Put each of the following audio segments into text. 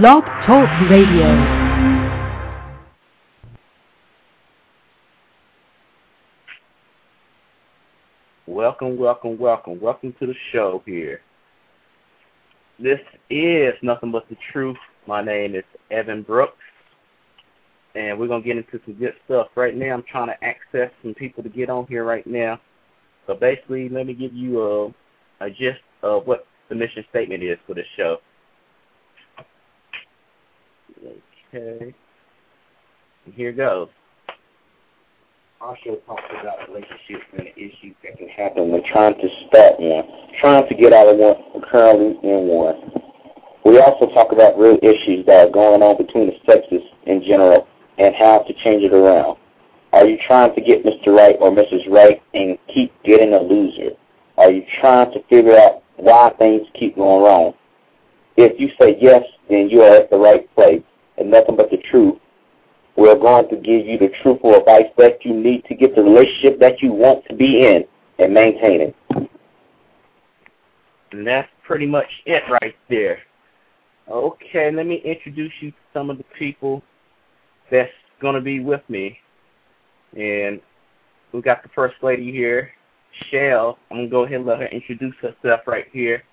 Blog Talk Radio. Welcome, welcome, welcome. Welcome to the show here. This is Nothing But the Truth. My name is Evan Brooks. And we're going to get into some good stuff. Right now, I'm trying to access some people to get on here right now. So basically, let me give you a, a gist of what the mission statement is for the show. Okay. Here goes. Show talks about relationships and the issues that can happen when trying to start one, trying to get out of one, or currently in one. We also talk about real issues that are going on between the sexes in general and how to change it around. Are you trying to get Mr. Right or Mrs. Right and keep getting a loser? Are you trying to figure out why things keep going wrong? If you say yes, then you are at the right place and nothing but the truth. We're going to give you the truthful advice that you need to get the relationship that you want to be in and maintain it. And that's pretty much it right there. Okay, let me introduce you to some of the people that's going to be with me. And we got the first lady here, Shell. I'm going to go ahead and let her introduce herself right here.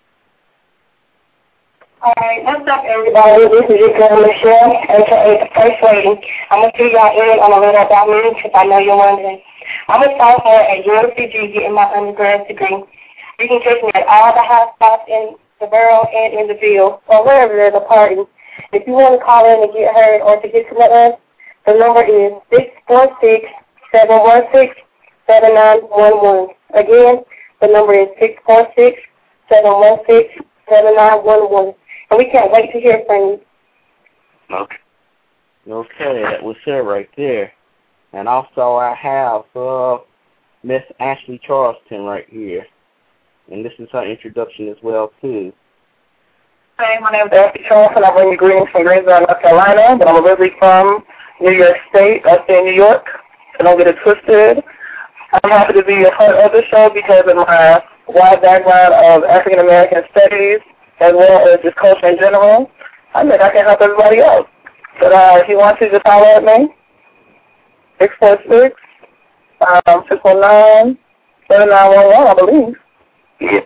Alright, what's up everybody? This is your girl Michelle, aka the First Lady. I'm gonna fill y'all in on a little about me because I know you're wondering. I'm a sophomore at UNCG getting my undergrad degree. You can catch me at all the hot spots in the borough and in the field, or wherever there's a party. If you want to call in and get heard or to get to know us, the number is six four six seven one six seven nine one one. Again, the number is six four six seven one six seven nine one one. And we can't wait to hear from you. Okay. Okay, that was her right there. And also I have uh, Miss Ashley Charleston right here. And this is her introduction as well too. Hi, my name is Ashley Charleston. I bring you greetings from Greensboro, North Carolina, but I'm originally from New York State, upstate New York. So don't get it twisted. I'm happy to be a part of the show because of my wide background of African American studies as well as just culture in general. I think I can help everybody out. But uh, if you want to, just holler at me. Six four six um six one nine seven nine one one, I believe. Yeah.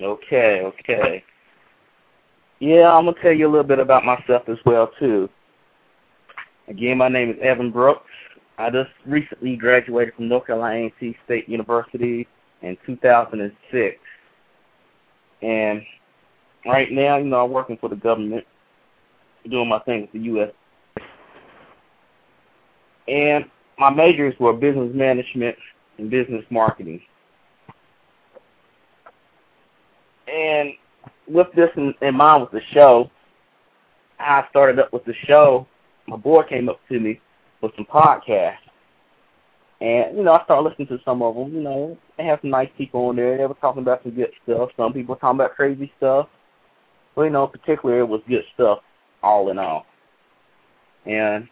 Okay, okay. Yeah, I'm gonna tell you a little bit about myself as well too. Again, my name is Evan Brooks. I just recently graduated from North Carolina A&T State University in 2006, and right now, you know, I'm working for the government, doing my thing with the U.S. And my majors were business management and business marketing. And with this in, in mind with the show, I started up with the show. My boy came up to me with some podcasts. And, you know, I started listening to some of them. You know, they have some nice people on there. They were talking about some good stuff. Some people were talking about crazy stuff. Well, you know, particularly it was good stuff all in all. And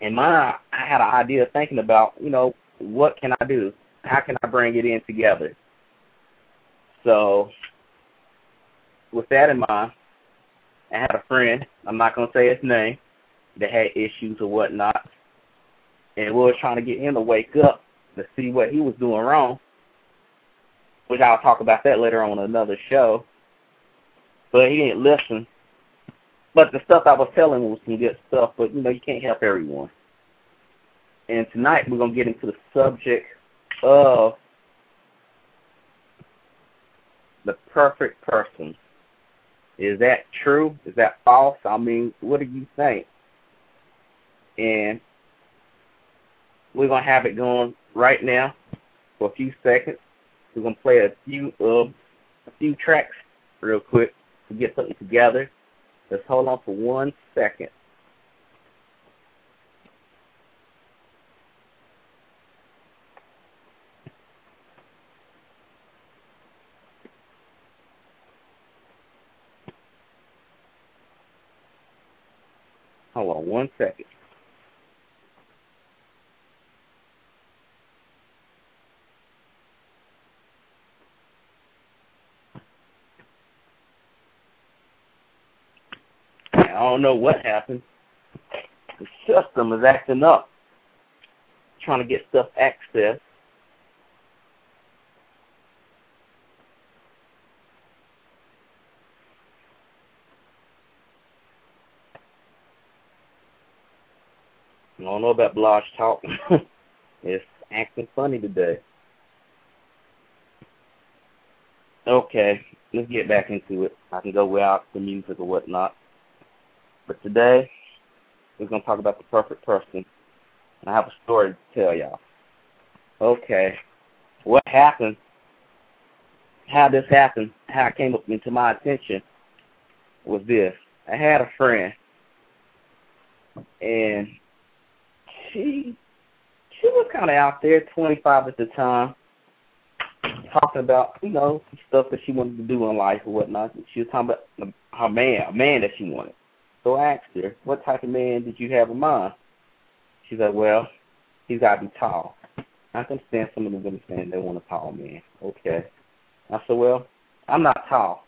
in my I had an idea thinking about, you know, what can I do? How can I bring it in together? So with that in mind, I had a friend, I'm not gonna say his name, that had issues or whatnot. And we were trying to get him to wake up to see what he was doing wrong. Which I'll talk about that later on another show but he didn't listen. But the stuff I was telling him was some good stuff, but you know, you can't help everyone. And tonight we're gonna get into the subject of the perfect person. Is that true? Is that false? I mean, what do you think? And we're gonna have it going right now for a few seconds. We're gonna play a few uh, a few tracks real quick to get something together. Just hold on for one second. Hold on one second. I know what happened. The system is acting up, trying to get stuff accessed. I don't know about Blog Talk. it's acting funny today. Okay, let's get back into it. I can go without the music or whatnot. But today, we're going to talk about the perfect person. And I have a story to tell y'all. Okay, what happened, how this happened, how it came up into my attention was this. I had a friend, and she she was kind of out there, 25 at the time, talking about you know stuff that she wanted to do in life or whatnot. She was talking about her man, a man that she wanted. So I asked her, "What type of man did you have in mind?" She said, "Well, he's got to be tall." I can understand some of the women saying they want a tall man. Okay. I said, "Well, I'm not tall.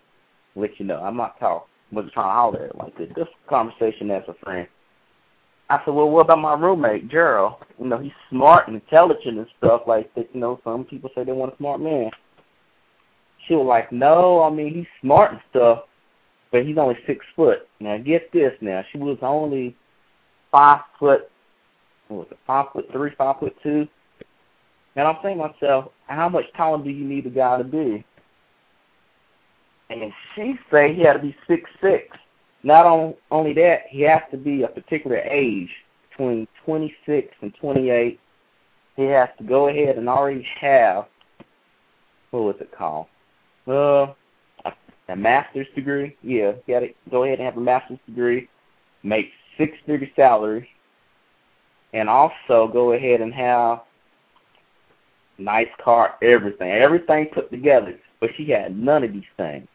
Let you know, I'm not tall. I wasn't trying to holler at it like this. Just conversation as a friend." I said, well, what about my roommate, Gerald? You know, he's smart and intelligent and stuff like that. You know, some people say they want a smart man. She was like, no, I mean, he's smart and stuff, but he's only six foot. Now, get this now. She was only five foot, what was it, five foot three, five foot two. And I'm thinking to myself, how much taller do you need a guy to be? And she say he had to be six six. Not on, only that, he has to be a particular age, between 26 and 28. He has to go ahead and already have, what was it called? Uh, a, master's degree. Yeah, he got to go ahead and have a master's degree, make six-figure salary, and also go ahead and have nice car, everything, everything put together. But she had none of these things.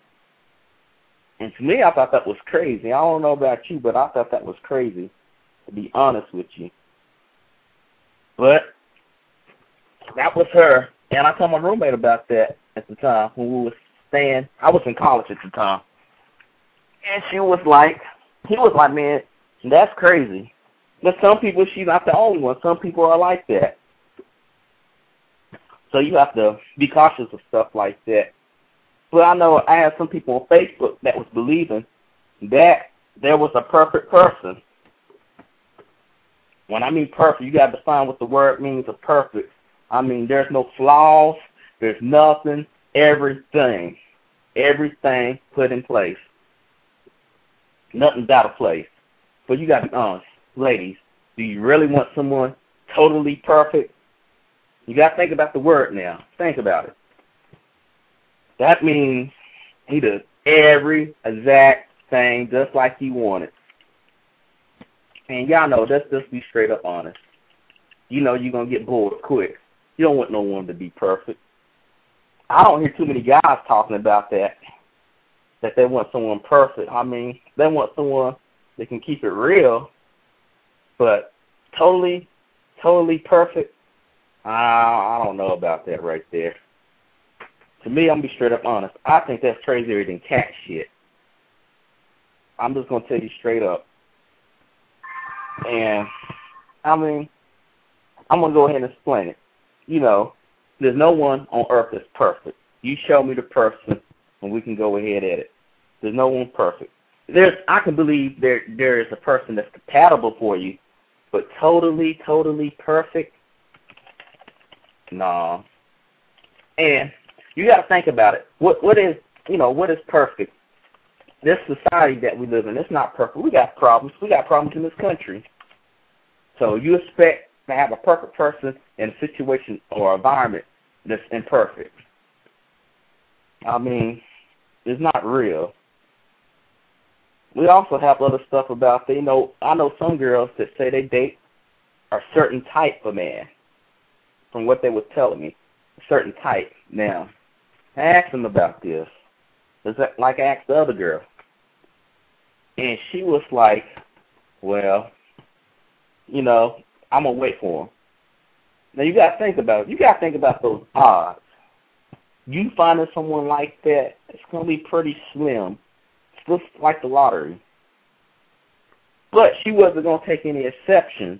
And to me, I thought that was crazy. I don't know about you, but I thought that was crazy, to be honest with you. But that was her. And I told my roommate about that at the time when we were staying. I was in college at the time. And she was like, he was like, man, that's crazy. But some people, she's not the only one. Some people are like that. So you have to be cautious of stuff like that. But I know I had some people on Facebook that was believing that there was a perfect person. When I mean perfect, you got to define what the word means of perfect. I mean, there's no flaws, there's nothing, everything, everything put in place. Nothing's out of place. But you got to be honest, ladies. Do you really want someone totally perfect? You got to think about the word now. Think about it. That means he does every exact thing just like he wanted. And y'all know, let's just be straight up honest. You know you're going to get bored quick. You don't want no one to be perfect. I don't hear too many guys talking about that, that they want someone perfect. I mean, they want someone that can keep it real, but totally, totally perfect, I, I don't know about that right there. To me, I'm gonna be straight up honest. I think that's crazier than cat shit. I'm just gonna tell you straight up. And I mean, I'm gonna go ahead and explain it. You know, there's no one on earth that's perfect. You show me the person, and we can go ahead at it. There's no one perfect. There's, I can believe there there is a person that's compatible for you, but totally, totally perfect. Nah. And you got to think about it. What what is you know what is perfect? This society that we live in, it's not perfect. We got problems. We got problems in this country. So you expect to have a perfect person in a situation or environment that's imperfect. I mean, it's not real. We also have other stuff about you know I know some girls that say they date a certain type of man. From what they were telling me, a certain type. Now, I asked him about this. It's like I asked the other girl. And she was like, well, you know, I'm to wait for him. Now, you got to think about it. You got to think about those odds. You finding someone like that, it's to be pretty slim. It's just like the lottery. But she wasn't to take any exceptions,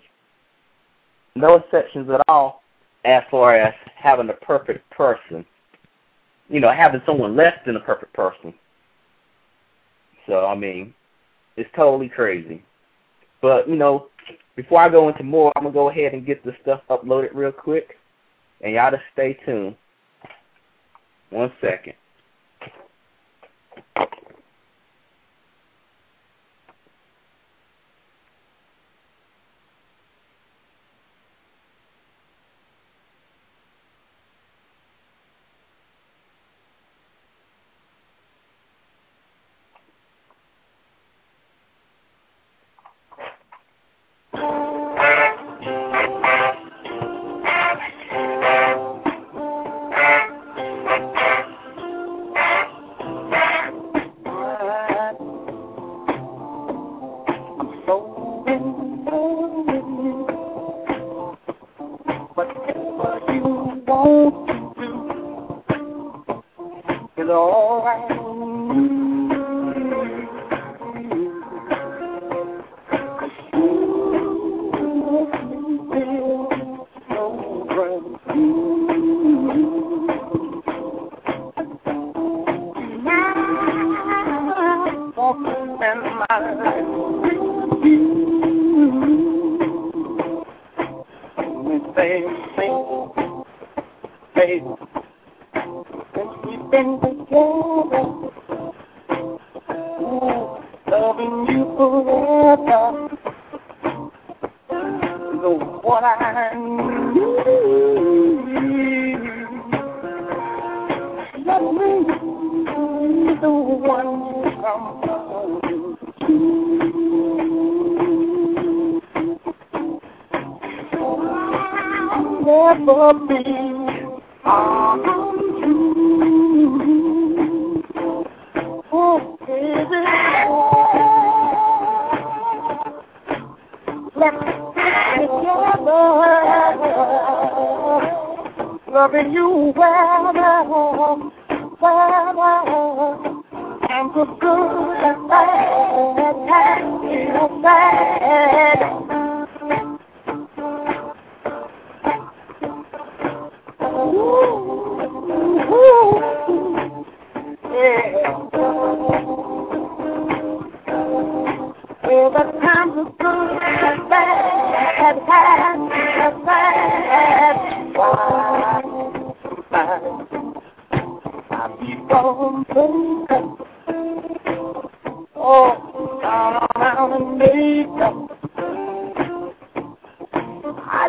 no exceptions at all, as far as having a perfect person. You know, having someone less than a perfect person. So, I mean, it's totally crazy. But, you know, before I go into more, I'm going to go ahead and get this stuff uploaded real quick. And y'all just stay tuned. One second.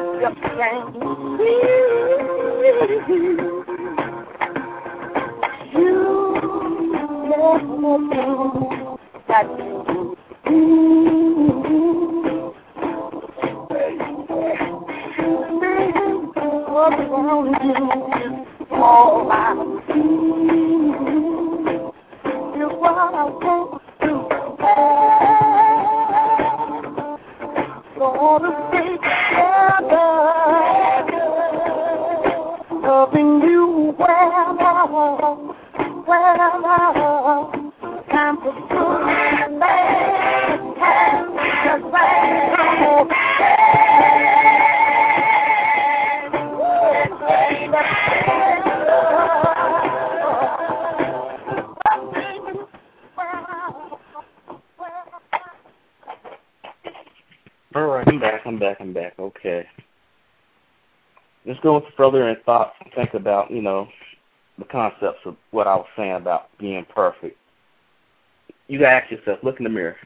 such a pain. You never that you all around you. All around further in thoughts and think about, you know, the concepts of what I was saying about being perfect. You gotta ask yourself, look in the mirror.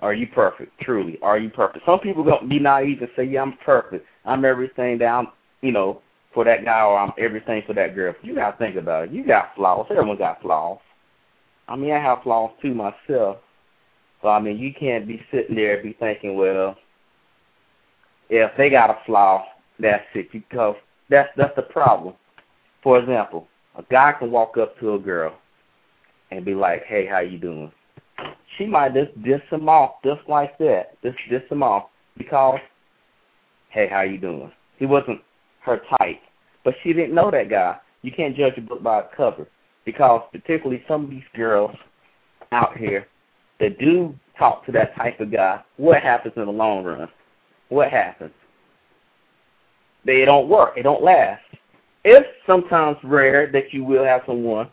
Are you perfect? Truly, are you perfect? Some people gonna be naive and say, "Yeah, I'm perfect. I'm everything down, you know, for that guy, or I'm everything for that girl." You gotta think about it. You got flaws. Everyone got flaws. I mean, I have flaws too myself. So I mean, you can't be sitting there and be thinking, "Well, if they got a flaw, that's it. Because that's that's the problem. For example, a guy can walk up to a girl and be like, "Hey, how you doing?" She might just diss him off just like that, just diss him off because, "Hey, how you doing?" He wasn't her type, but she didn't know that guy. You can't judge a book by its cover because, particularly some of these girls out here that do talk to that type of guy, what happens in the long run? What happens? They don't work. They don't last. It's sometimes rare that you will have someone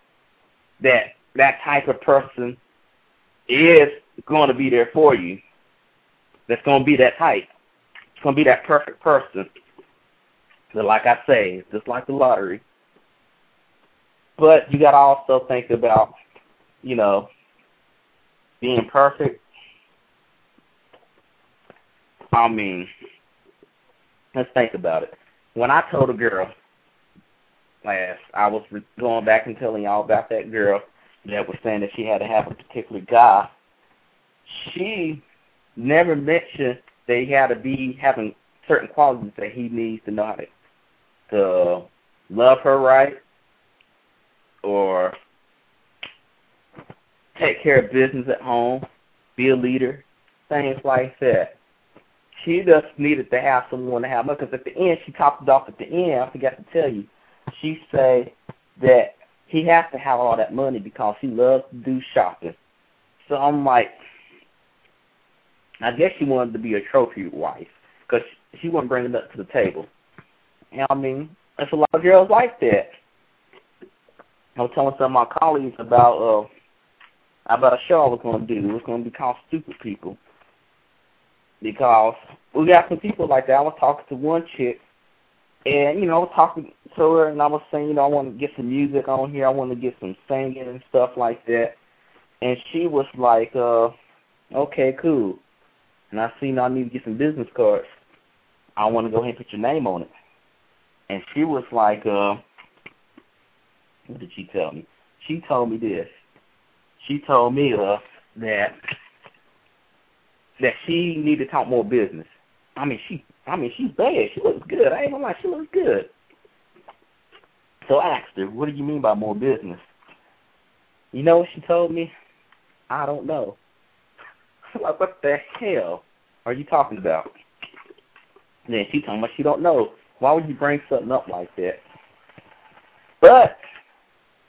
that that type of person is going to be there for you. That's going to be that type. It's going to be that perfect person. But like I say, just like the lottery. But you got to also think about, you know, being perfect. I mean, let's think about it. When I told a girl last, I was going back and telling y'all about that girl that was saying that she had to have a particular guy. She never mentioned that he had to be having certain qualities that he needs to know how to, to love her right or take care of business at home, be a leader, things like that. She just needed to have someone to have because at the end she topped it off at the end. I forgot to tell you. She say that he has to have all that money because he loves to do shopping. So I'm like, I guess she wanted to be a trophy wife because she wasn't bringing it up to the table. And I mean, there's a lot of girls like that. I was telling some of my colleagues about uh about a show I was to do. It was to be called Stupid People because we got some people like that. I was talking to one chick, and you know, I was talking to her, and I was saying, you know, I want to get some music on here. I want to get some singing and stuff like that. And she was like, uh, okay, cool. And I seen I need to get some business cards. I want to go ahead and put your name on it. And she was like, uh, what did she tell me? She told me this. She told me uh, that that she needed to talk more business. I mean, she, I mean, she's bad. She looks good. I ain't gonna lie, she looks good. So I asked her, "What do you mean by more business?" You know what she told me? I don't know. like, what the hell are you talking about? And then she told me she don't know. Why would you bring something up like that? But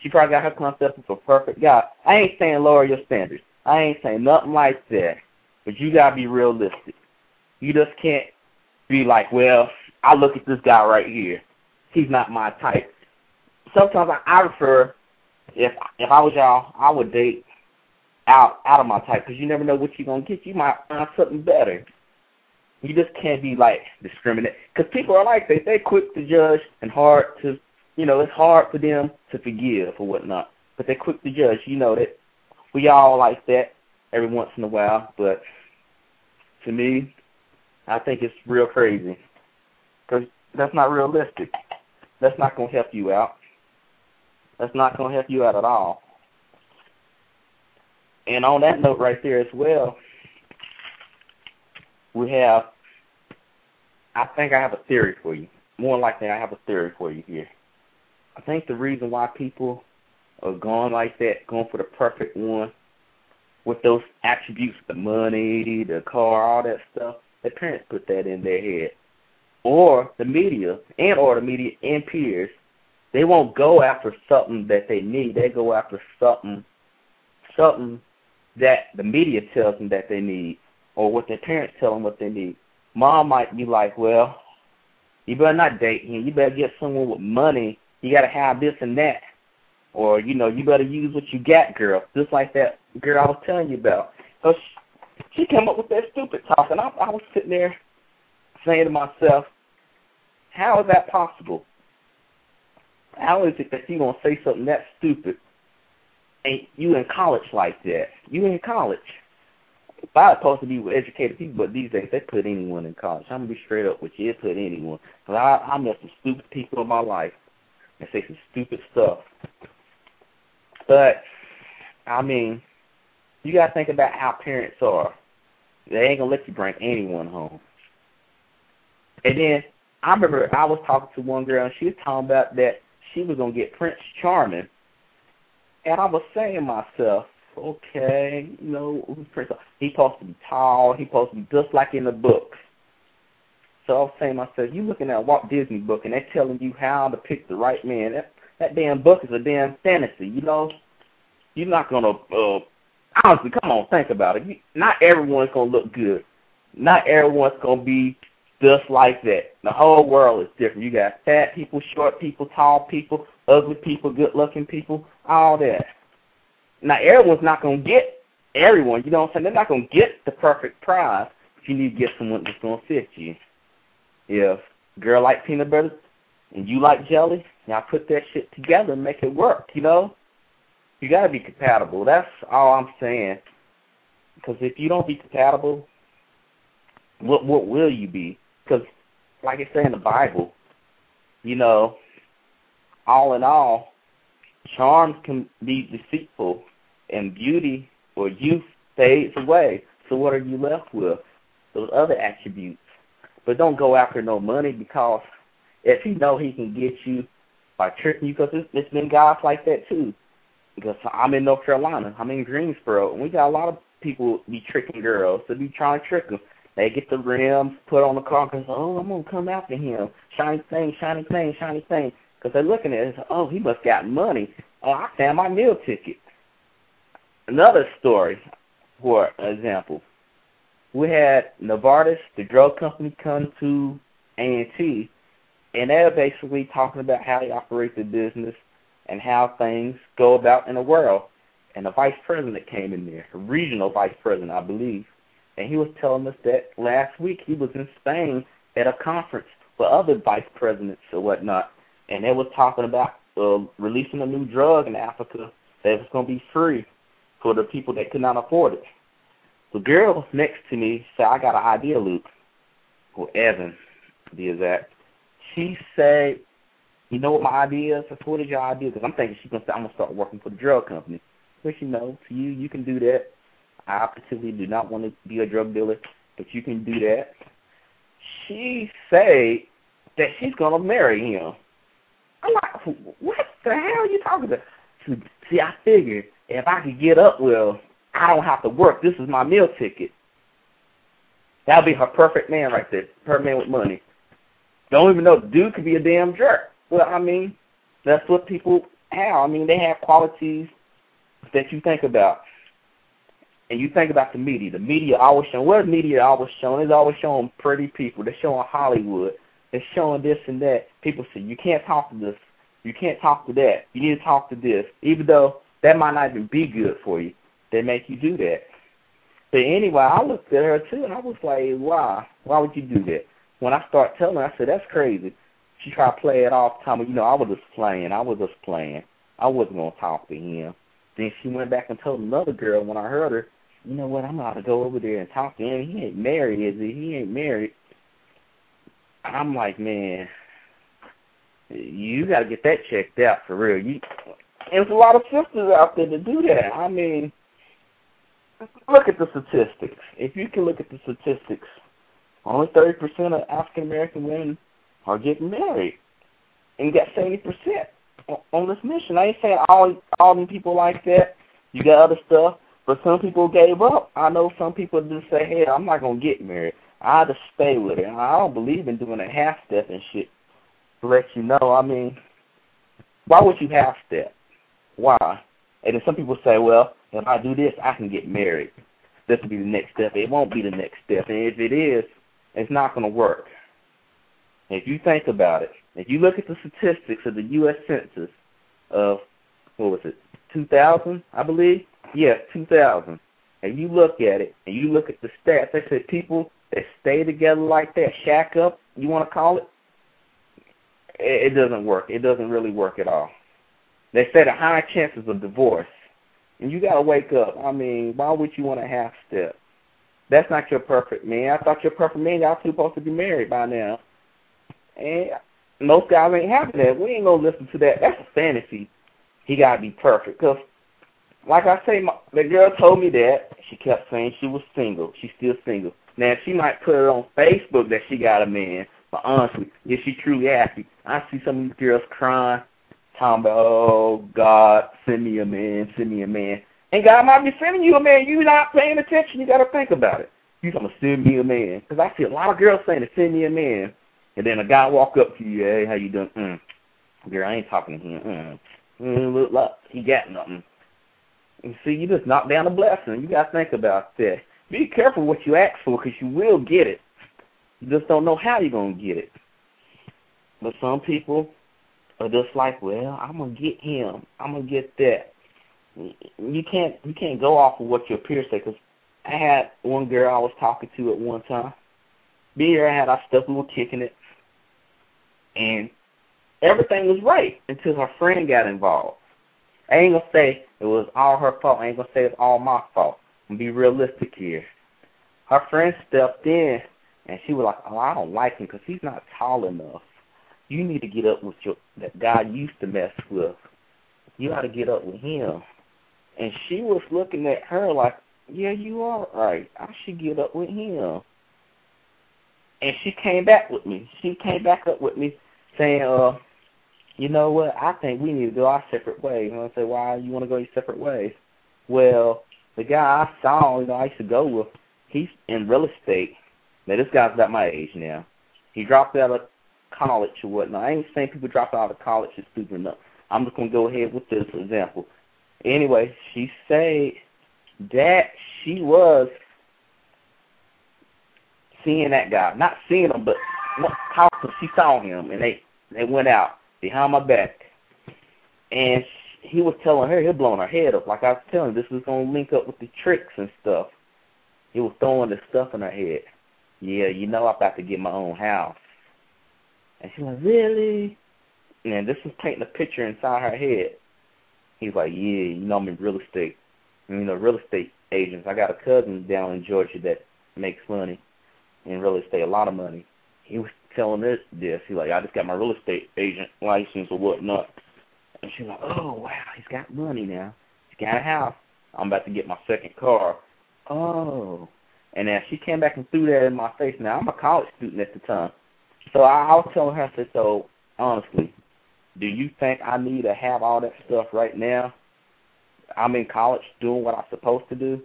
she probably got her concept of a perfect guy. I ain't saying lower your standards. I ain't saying nothing like that. But you gotta be realistic. You just can't be like, well, I look at this guy right here. He's not my type. Sometimes I, I prefer, if if I was y'all, I would date out out of my type because you never know what you're gonna get. You might find something better. You just can't be like discriminate because people are like they they quick to judge and hard to, you know, it's hard for them to forgive or whatnot. But they're quick to judge. You know that we all like that every once in a while, but to me, I think it's real crazy because that's not realistic. That's not going to help you out. That's not going to help you out at all. And on that note right there as well, we have, I think I have a theory for you. More likely I have a theory for you here. I think the reason why people are going like that, going for the perfect one, with those attributes, the money, the car, all that stuff, their parents put that in their head. Or the media, and or the media and peers, they won't go after something that they need. They go after something, something that the media tells them that they need, or what their parents tell them what they need. Mom might be like, well, you better not date him. You better get someone with money. You got to have this and that. Or, you know, you better use what you got, girl. Just like that girl I was telling you about. So she, she came up with that stupid talk, and I, I was sitting there saying to myself, how is that possible? How is it that you going to say something that stupid and you in college like that? You in college. If I was supposed to be with educated people, but these days they put anyone in college. I'm going to be straight up with you. They put anyone. Because I, I met some stupid people in my life and say some stupid stuff. But I mean, you gotta think about how parents are. They ain't gonna let you bring anyone home. And then I remember I was talking to one girl and she was talking about that she was gonna get Prince Charming, and I was saying to myself, okay, you know, who's Prince? He's supposed to be tall. He's supposed to be just like in the books. So I was saying to myself, you looking at a Walt Disney book and they're telling you how to pick the right man. That that damn book is a damn fantasy, you know. You're not gonna uh honestly, come on, think about it. Not everyone's gonna look good. Not everyone's gonna be just like that. The whole world is different. You got fat people, short people, tall people, ugly people, good-looking people, all that. Now, everyone's not gonna get everyone. You know what I'm saying? They're not gonna get the perfect prize. You need to get someone that's gonna fit you. If girl like peanut butter and you like jelly, y'all put that shit together and make it work. You know, you gotta be compatible. That's all I'm saying. Because if you don't be compatible, what what will you be? Because, like it says in the Bible, you know, all in all, charms can be deceitful, and beauty or youth fades away. So what are you left with? Those other attributes. But don't go after no money because if he know he can get you by tricking you, because there's been guys like that too. Because I'm in North Carolina, I'm in Greensboro, and we got a lot of people be tricking girls. They be trying to trick them. They get the rims put on the car because, oh, I'm to come after him. Shiny thing, shiny thing, shiny thing. Because they're looking at it, oh, he must got money. Oh, I found my meal ticket. Another story, for example. We had Novartis, the drug company, come to A&T, and they're basically talking about how they operate the business and how things go about in the world. And the vice president came in there, regional vice president, I believe and he was telling us that last week he was in Spain at a conference for other vice presidents or whatnot, and they was talking about uh, releasing a new drug in Africa that was going to be free for the people that could not afford it. The girl next to me said, I got an idea, Luke, or Evan, to be exact. She said, you know what my idea is? What is your idea? Because I'm thinking she's to say, I'm to start working for the drug company. Which, you know, to you, you can do that. I particularly do not want to be a drug dealer, but you can do that. She say that she's gonna marry him. I'm like, what the hell are you talking about? See, I figured if I could get up well, I don't have to work. This is my meal ticket. That'll be her perfect man right there. Her man with money. Don't even know the dude could be a damn jerk. Well, I mean, that's what people have. I mean, they have qualities that you think about and you think about the media, the media always showing what is media always showing? It's always showing pretty people. They're showing Hollywood. They're showing this and that. People say you can't talk to this. You can't talk to that. You need to talk to this, even though that might not even be good for you. They make you do that. But anyway, I looked at her too, and I was like, why? Why would you do that? When I start telling her, I said, that's crazy. She tried to play it off, time. You know, I was just playing. I was just playing. I wasn't gonna talk to him. Then she went back and told another girl when I heard her, you know what, I'm about to go over there and talk to him. He ain't married, is he? He ain't married. I'm like, man, you got to get that checked out for real. You, there's a lot of sisters out there to do that. I mean, look at the statistics. If you can look at the statistics, only 30% of African American women are getting married, and you got 70% on this mission. I ain't saying all all them people like that. You got other stuff, but some people gave up. I know some people just say, hey, I'm not going to get married. I just stay with it. I don't believe in doing a half step and shit to let you know. I mean, why would you half step? Why? And then some people say, well, if I do this, I can get married. This will be the next step. It won't be the next step. And if it is, it's not going to work. If you think about it, if you look at the statistics of the U.S. Census of, what was it, 2000, I believe, Yes, 2000. And you look at it, and you look at the stats. They said people that stay together like that, shack up, you want to call it, it, doesn't work. It doesn't really work at all. They said a high chances of divorce. And you got to wake up. I mean, why would you want to half step? That's not your perfect man. I thought your perfect man, y'all supposed to be married by now. And most guys ain't having that. We ain't to listen to that. That's a fantasy. He got to be perfect. Because like I say, my, the girl told me that. She kept saying she was single. She's still single. Now, she might put it on Facebook that she got a man, but honestly, is she truly happy? I see some of these girls crying, talking about, oh, God, send me a man, send me a man. And God might be sending you a man. You're not paying attention. You got to think about it. You're going to send me a man. Because I see a lot of girls saying to send me a man. And then a guy walk up to you, hey, how you doing? Mm. Girl, I ain't talking to him. Mm. Mm, look, look, he got nothing And see, you just knock down a blessing. You got to think about that. Be careful what you ask for because you will get it. You just don't know how you're going to get it. But some people are just like, well, I'm going to get him. I'm going to get that. You can't you can't go off of what your peers say because I had one girl I was talking to at one time. Me here, I had our stuff, we were kicking it. And everything was right until her friend got involved. I ain't gonna say it was all her fault. I ain't gonna say it's all my fault. I'm be realistic here. Her friend stepped in and she was like, "Oh, I don't like him because he's not tall enough. You need to get up with your that guy you used to mess with. You got to get up with him." And she was looking at her like, "Yeah, you are right. I should get up with him." And she came back with me. She came back up with me saying, "Uh." you know what, I think we need to go our separate ways. And I say, why you want to go your separate ways? Well, the guy I saw, you know, I used to go with, he's in real estate. Now, this guy's about my age now. He dropped out of college or whatnot. I ain't saying people drop out of college is stupid enough. I'm just going to go ahead with this example. Anyway, she said that she was seeing that guy. Not seeing him, but talking. She saw him, and they they went out behind my back. And he was telling her, he was blowing her head up. Like I was telling this was to link up with the tricks and stuff. He was throwing the stuff in her head. Yeah, you know I'm about to get my own house. And she's like, really? And this was painting a picture inside her head. He's like, yeah, you know I'm in real estate. You know, real estate agents. I got a cousin down in Georgia that makes money in real estate, a lot of money. He was telling this this. He's like, I just got my real estate agent license or whatnot. And she's like, Oh wow, he's got money now. He's got a house. I'm about to get my second car. Oh. And then she came back and threw that in my face. Now I'm a college student at the time. So I, I was telling her, I said, So honestly, do you think I need to have all that stuff right now? I'm in college doing what I'm supposed to do.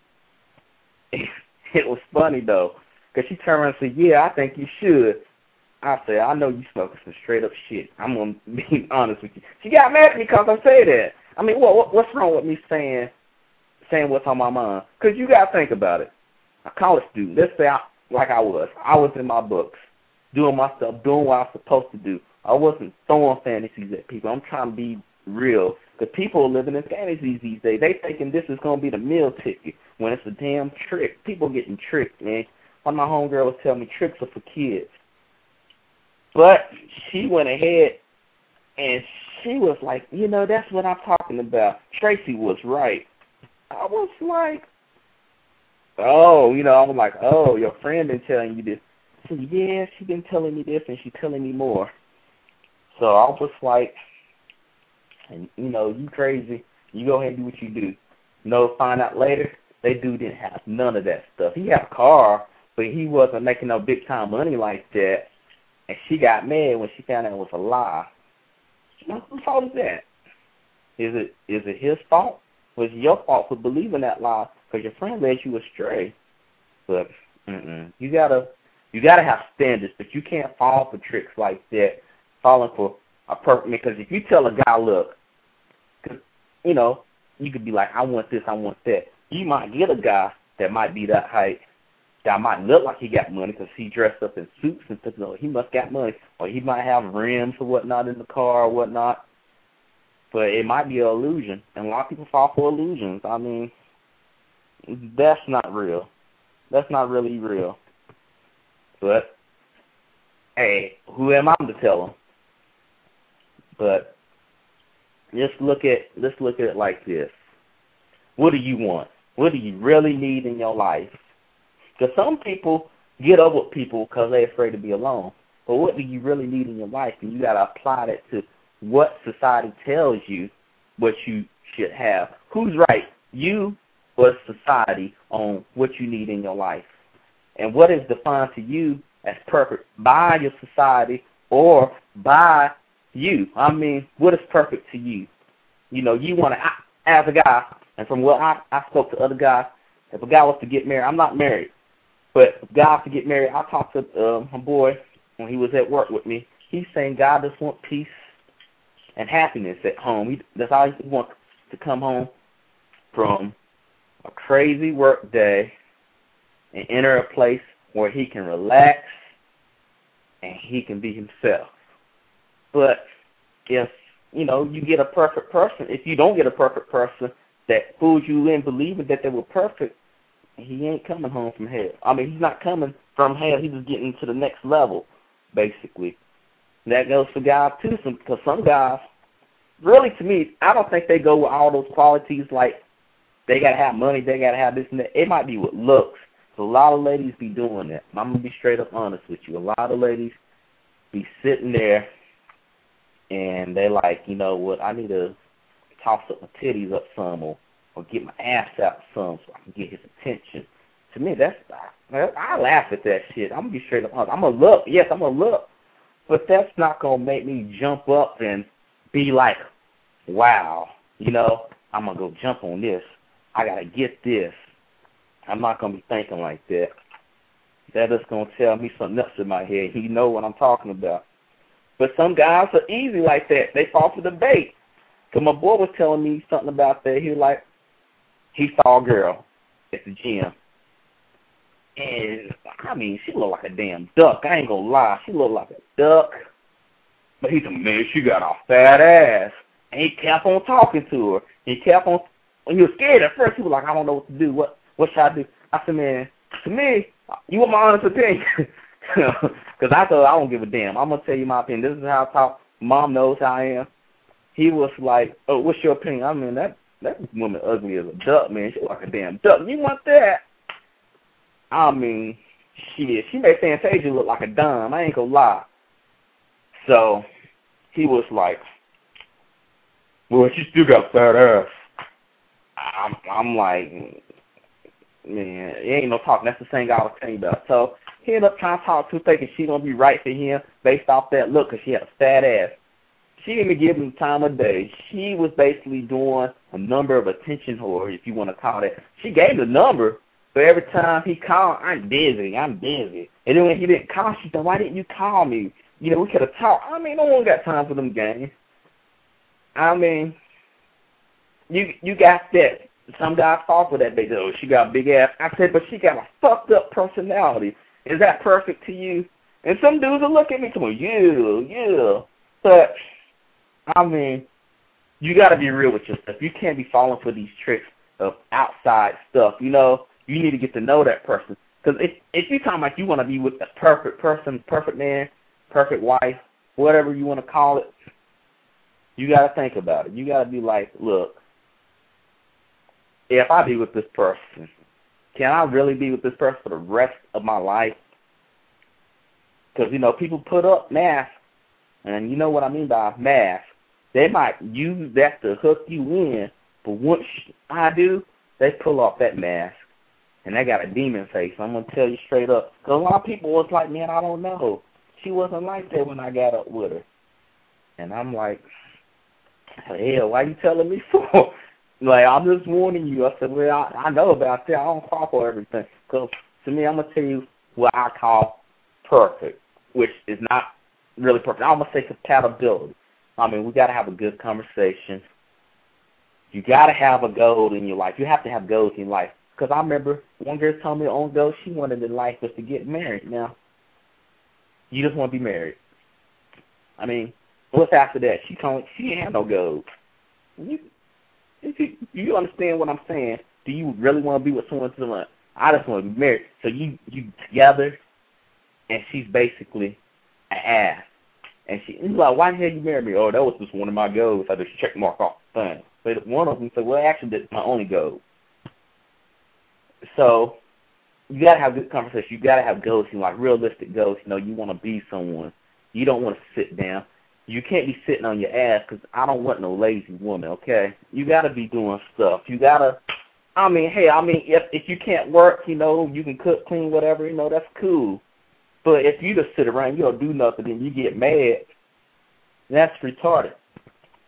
it was funny though, because she turned around and said, "Yeah, I think you should." I said, I know you smoking some straight up shit. I'm gonna be honest with you. She got mad at me because I said that. I mean, what, what what's wrong with me saying saying what's on my mind? Because you gotta think about it. A college student. Let's say I like I was. I was in my books, doing my stuff, doing what I was supposed to do. I wasn't throwing fantasies at people. I'm trying to be real. Because people are living in fantasies these days. They thinking this is gonna be the meal ticket when it's a damn trick. People getting tricked, man. One of my homegirls was telling me tricks are for kids. But she went ahead and she was like, you know, that's what I'm talking about. Tracy was right. I was like, oh, you know, I was like, oh, your friend been telling you this. So yeah, she been telling me this and she's telling me more. So I was like, and you know, you crazy. You go ahead and do what you do. Know, find out later, they dude didn't have none of that stuff. He had a car, but he wasn't making no big time money like that and she got mad when she found out it was a lie. Whose fault is that? Is it is it his fault? Was your fault for believing that lie because your friend led you astray? But mm-mm. you gotta you gotta have standards, but you can't fall for tricks like that, falling for a perfect. Because if you tell a guy, look, cause, you know, you could be like, I want this, I want that. You might get a guy that might be that height, that might look like he got money because he dressed up in suits and stuff. No, he must got money, or he might have rims or whatnot in the car or whatnot. But it might be an illusion, and a lot of people fall for illusions. I mean, that's not real. That's not really real. But hey, who am I to tell them? But just look at let's look at it like this. What do you want? What do you really need in your life? Because some people get up with people because they're afraid to be alone. But what do you really need in your life? And you got to apply that to what society tells you what you should have. Who's right? You or society on what you need in your life? And what is defined to you as perfect by your society or by you? I mean, what is perfect to you? You know, you want to, as a guy, and from what I, I spoke to other guys, if a guy was to get married, I'm not married, but God to get married, I talked to uh, my boy when he was at work with me. He's saying God just wants peace and happiness at home. He, that's all he wants to come home from a crazy work day and enter a place where he can relax and he can be himself. But if you know you get a perfect person, if you don't get a perfect person that fools you in believing that they were perfect, he ain't coming home from hell. I mean, he's not coming from hell. He's just getting to the next level, basically. That goes for guys too, because some guys, really to me, I don't think they go with all those qualities like they gotta have money, they gotta have this and that. It might be with looks. So a lot of ladies be doing that. I'm gonna be straight up honest with you. A lot of ladies be sitting there and they like, you know what, I need to toss up my titties up some or or get my ass out some so I can get his attention. To me, that's I, I laugh at that shit. I'm gonna be straight up honest. I'm gonna look, yes, I'm gonna look, but that's not gonna make me jump up and be like, wow, you know, I'm gonna go jump on this. I gotta get this. I'm not gonna be thinking like that. That is gonna tell me something else in my head. He know what I'm talking about. But some guys are easy like that. They fall for the bait. So my boy was telling me something about that. He was like, he saw a girl at the gym. And I mean, she looked like a damn duck. I ain't gonna lie, she looked like a duck. But he said, man, she got a fat ass. And he kept on talking to her. He kept on. When he was scared at first. He was like, I don't know what to do. What what should I do? I said, man, to me, you want my honest opinion? Because I thought I don't give a damn. I'm gonna tell you my opinion. This is how I talk. Mom knows how I am. He was like, oh, what's your opinion? I mean, that that woman ugly as a duck, man. She like a damn duck. You want that? I mean, shit. She made Fantasia look like a dime. I ain't gonna lie. So he was like, well, she still got fat ass. I'm, I'm like, man, it ain't no talking. That's the same guy I was telling you about. So he ended up trying to talk to thinking she gonna be right for him based off that look, cause she had a fat ass. She didn't even give him time of day. She was basically doing a number of attention whore, if you want to call it. She gave the number, but every time he called, I'm busy, I'm busy. And then when he didn't call, she said, why didn't you call me? You know, we could have talked. I mean, no one got time for them games. I mean, you you got that. Some guys fall for that. Go, oh, she got a big ass. I said, but she got a fucked up personality. Is that perfect to you? And some dudes will look at me and yeah, yeah. But I mean, you got to be real with yourself. You can't be falling for these tricks of outside stuff. You know, you need to get to know that person. Because if if you're talking like you want to be with a perfect person, perfect man, perfect wife, whatever you want to call it, you got to think about it. You got to be like, look, if I be with this person, can I really be with this person for the rest of my life? Because, you know, people put up masks, and you know what I mean by masks. They might use that to hook you in, but once I do, they pull off that mask, and they got a demon face. I'm to tell you straight up. Because a lot of people was like, man, I don't know. She wasn't like that when I got up with her. And I'm like, hell, why you telling me for? Like, I'm just warning you. I said, well, I, I know about that. I don't fall for everything. Because to me, I'm to tell you what I call perfect, which is not really perfect. I'm to say compatibility. I mean, we got to have a good conversation. You got to have a goal in your life. You have to have goals in life. Because I remember one girl told me on goal she wanted in life was to get married. Now, you just want to be married. I mean, what's after that? She told she ain't have no goals. You you, you understand what I'm saying? Do you really want to be with someone to the I just want to be married. So you you together, and she's basically an ass. And she he's like, why the hell you marry me? Oh, that was just one of my goals. I just check mark off the thing. But one of them said, well, actually, that's my only goal. So you gotta have good conversation. You gotta have goals, you know, like realistic goals. You know, you want to be someone. You don't want to sit down you can't be sitting on your ass because I don't want no lazy woman. Okay, you got to be doing stuff. You gotta. I mean, hey, I mean, if if you can't work, you know, you can cook, clean, whatever. You know, that's cool. But if you just sit around, you don't do nothing, and you get mad, that's retarded.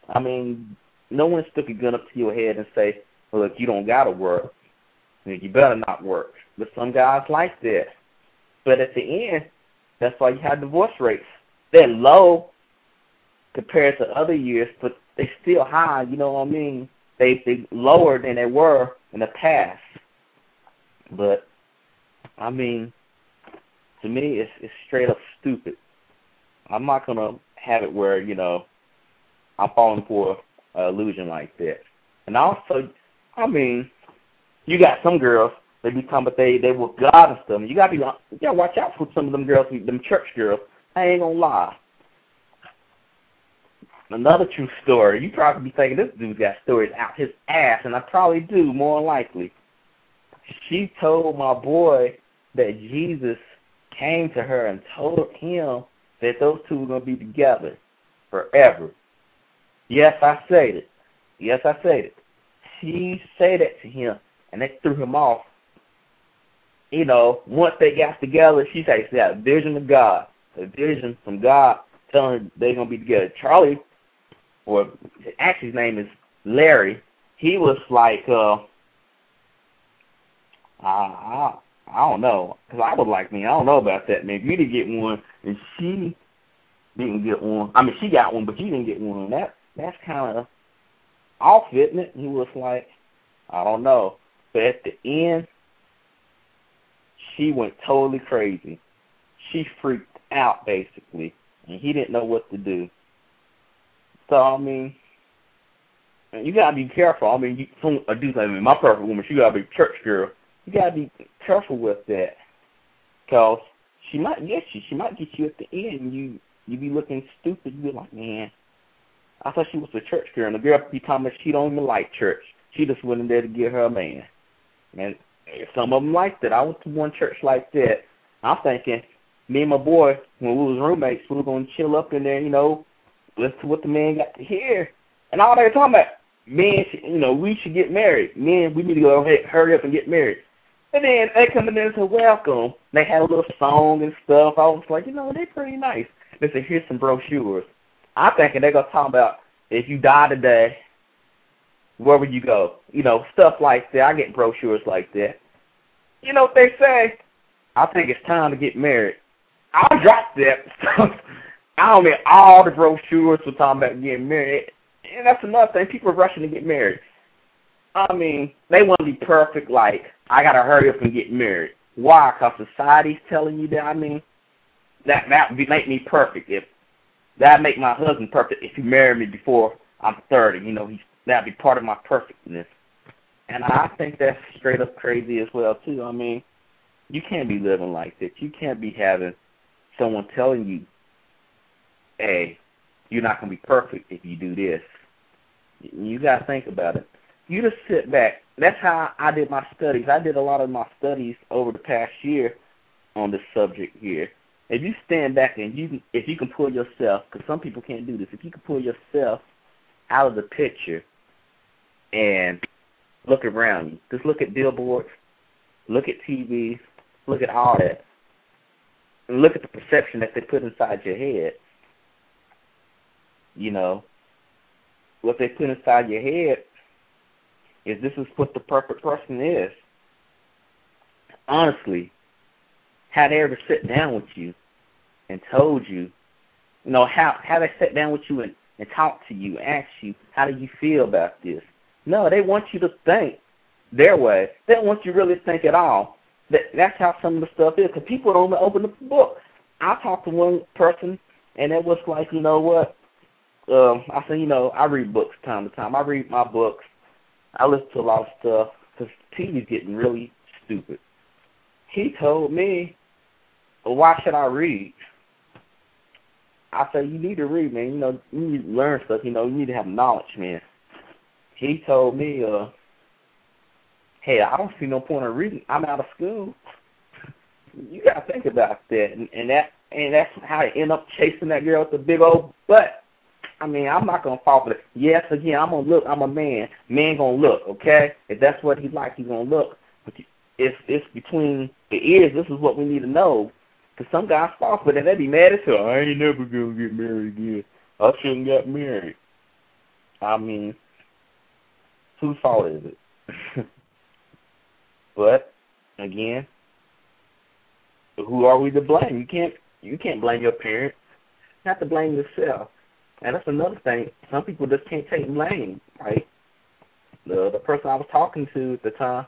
I mean, no one stick a gun up to your head and say, "Look, you don't gotta work. You better not work." But some guys like that. But at the end, that's why you have divorce rates. They're low, compared to other years, but they still high. You know what I mean? they they lower than they were in the past. But I mean, to me, it's it's straight up stupid. I'm not gonna have it where you know I'm falling for an illusion like that. And also, I mean, you got some girls they be talking about they they with God and stuff. You gotta be you gotta watch out for some of them girls, them church girls. I ain't gonna lie. Another true story. You probably be thinking this dude's got stories out his ass, and I probably do more likely. She told my boy that Jesus came to her and told him that those two were gonna be together forever. Yes, I said it. Yes, I said it. She said that to him, and that threw him off you know, once they got together, she said she had a vision of God, a vision from God telling her they're gonna be together. Charlie, or actually his name is Larry. He was like, uh, I, I, don't know, cause I was like me. I don't know about that, man. You didn't get one, and she didn't get one. I mean, she got one, but you didn't get one. That that's kind of off, isn't it? He was like, I don't know. But at the end, she went totally crazy. She freaked out basically, and he didn't know what to do. So I mean, you gotta be careful. I mean, you some a dude like my perfect woman, she gotta be church girl. You gotta be careful with that, cause she might get you. She might get you at the end. You you be looking stupid. You be like, man, I thought she was a church girl, and the girl be telling me she don't even like church. She just went in there to get her a man, and some of them liked it. I went to one church like that. I'm thinking, me and my boy, when we was roommates, we were gonna chill up in there, you know, listen to what the man got to hear, and all they were talking about, men, you know, we should get married. Men, we need to go ahead, hurry up and get married. And then they come in there and say, welcome. They had a little song and stuff. I was like, you know, they're pretty nice. They said, here's some brochures. I'm thinking they're going to talk about if you die today, where would you go? You know, stuff like that. I get brochures like that you know what they say? I think it's time to get married. I'll drop that stuff. I don't mean all the brochures were talking about getting married. And that's another thing. People are rushing to get married. I mean, they want to be perfect, like, I got to hurry up and get married. Why? Because society's telling you that. I mean, that that would make me perfect. If That'd make my husband perfect if he married me before I'm 30. You know, he, that'd be part of my perfectness. And I think that's straight up crazy as well too. I mean, you can't be living like that. You can't be having someone telling you, "Hey, you're not gonna be perfect if you do this." You gotta think about it. You just sit back. That's how I did my studies. I did a lot of my studies over the past year on this subject here. If you stand back and you, if you can pull yourself, because some people can't do this, if you can pull yourself out of the picture and look around you. Just look at billboards, look at TVs, look at all that. And look at the perception that they put inside your head. You know, what they put inside your head is this is what the perfect person is. Honestly, had they ever sat down with you and told you, you know, how how they sat down with you and, and talked to you, asked you, how do you feel about this? No, they want you to think their way. They don't want you really think at all. That that's how some of the stuff is. Because people don't open the book. I talked to one person, and it was like, you know what? Um, I said, you know, I read books time to time. I read my books. I listen to a lot of stuff because TV's getting really stupid. He told me, why should I read? I said, you need to read, man. You know, you need to learn stuff. You know, you need to have knowledge, man he told me, uh, hey, I don't see no point in reading. I'm out of school. You gotta think about that, and, and that and that's how I end up chasing that girl with the big old butt. I mean, I'm not gonna fall for it. Yes, again, I'm gonna look. I'm a man. Man gonna look. Okay, if that's what he like, he's gonna look. But it's it's between the ears. This is what we need to know. Cause some guys fall for that. They be mad as hell. I ain't never gonna get married again. I shouldn't get married. I mean, whose fault is it? but again, who are we to blame? You can't you can't blame your parents. You have to blame yourself. And that's another thing. Some people just can't take blame, right? the the person I was talking to at the time,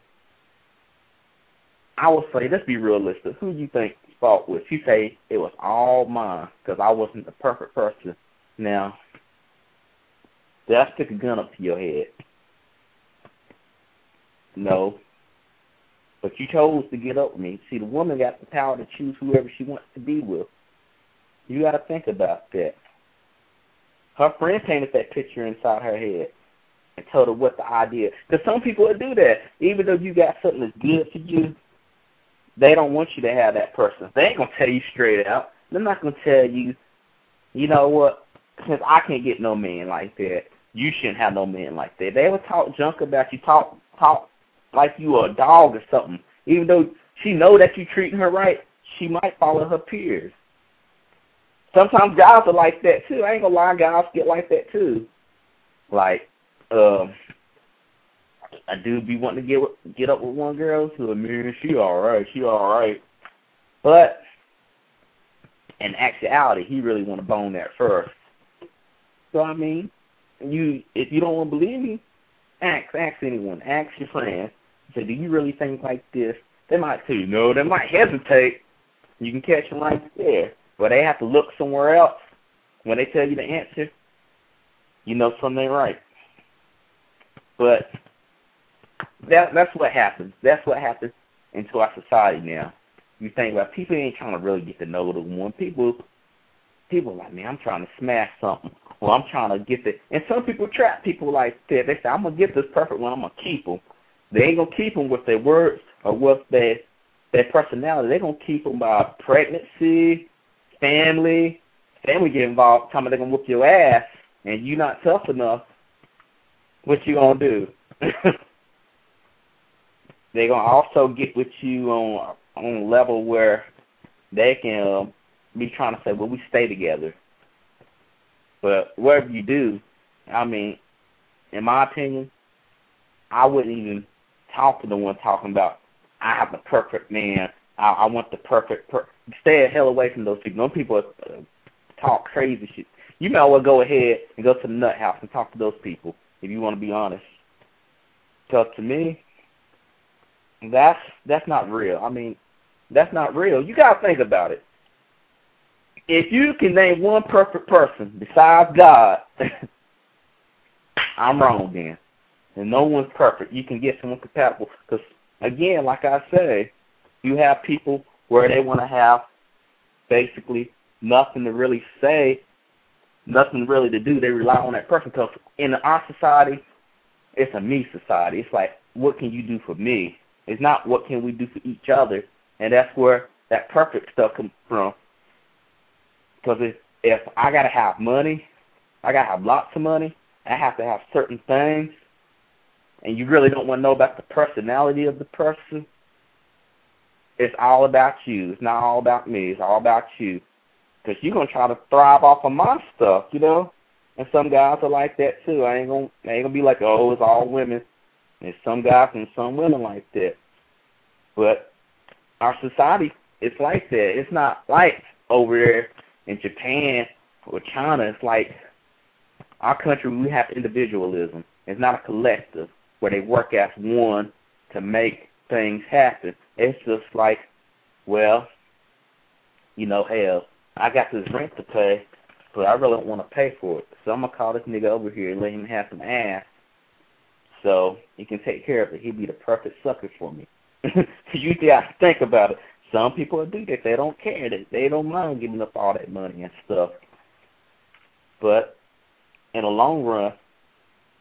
I would say, let's be realistic. Who do you think fault was? She say it was all mine because I wasn't the perfect person. Now, did I stick a gun up to your head? No. But you chose to get up with me. See, the woman got the power to choose whoever she wants to be with. You got to think about that. Her friend painted that picture inside her head and told her what the idea. Because some people would do that, even though you got something that's good for you. They don't want you to have that person. They ain't gonna tell you straight out. They're not gonna tell you, you know what? Since I can't get no man like that, you shouldn't have no man like that. They will talk junk about you, talk talk like you a dog or something. Even though she know that you treating her right, she might follow her peers. Sometimes guys are like that too. I ain't gonna lie, guys get like that too. Like, um, a dude be wanting to get get up with one girl, so I mean, she all right, she all right. But in actuality, he really want to bone that first. So I mean, you if you don't want to believe me, ask ask anyone, ask your friends. Say, do you really think like this? They might say no. They might hesitate. You can catch them right there, but they have to look somewhere else. When they tell you the answer, you know something right. But that that's what happens. That's what happens into our society now. You think about people ain't trying to really get to know the one. People people like, man, I'm trying to smash something. Well, I'm trying to get the and some people trap people like that. They say, I'm gonna get this perfect one. I'm gonna keep them. They ain't gonna keep them with their words or with their their personality. They're gonna keep them by pregnancy, family. Family get involved. Tell me they're gonna whoop your ass, and you not tough enough. What you gonna do? they're gonna also get with you on on a level where they can um, be trying to say, "Well, we stay together." But whatever you do, I mean, in my opinion, I wouldn't even talk to the one talking about I have the perfect man. I, I want the perfect. Per-. Stay the hell away from those people. Those people uh, talk crazy shit. You might as well go ahead and go to the nut house and talk to those people if you want to be honest. Because to me, that's that's not real. I mean, that's not real. You gotta think about it. If you can name one perfect person besides God, I'm wrong then. And no one's perfect. You can get someone compatible. Because, again, like I say, you have people where they want to have basically nothing to really say, nothing really to do. They rely on that person. Because in our society, it's a me society. It's like, what can you do for me? It's not what can we do for each other. And that's where that perfect stuff comes from. Because if, if I got to have money, I got to have lots of money, I have to have certain things, and you really don't want to know about the personality of the person, it's all about you. It's not all about me. It's all about you. Because you're going to try to thrive off of my stuff, you know? And some guys are like that, too. I ain't going to ain't gonna be like, oh, it's all women. There's some guys and some women like that. But our society, it's like that. It's not like over there in Japan or China. It's like our country, we have individualism. It's not a collective where they work as one to make things happen. It's just like, well, you know, hell, I got this rent to pay, but I really don't want to pay for it. So I'm gonna call this nigga over here and let him have some ass, so he can take care of it. He'd be the perfect sucker for me. you got to think about it. Some people do that. They don't care. They they don't mind giving up all that money and stuff. But in the long run,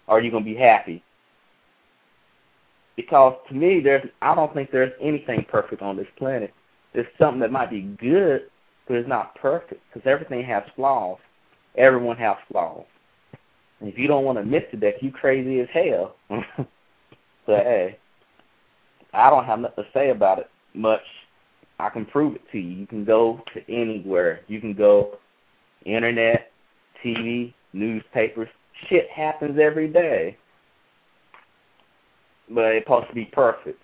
are you gonna be happy? Because to me, there's I don't think there's anything perfect on this planet. There's something that might be good, but it's not perfect because everything has flaws. Everyone has flaws. And if you don't want to admit to that, you crazy as hell. so hey, I don't have nothing to say about it much. I can prove it to you. You can go to anywhere. You can go internet, TV, newspapers. Shit happens every day but it's supposed to be perfect.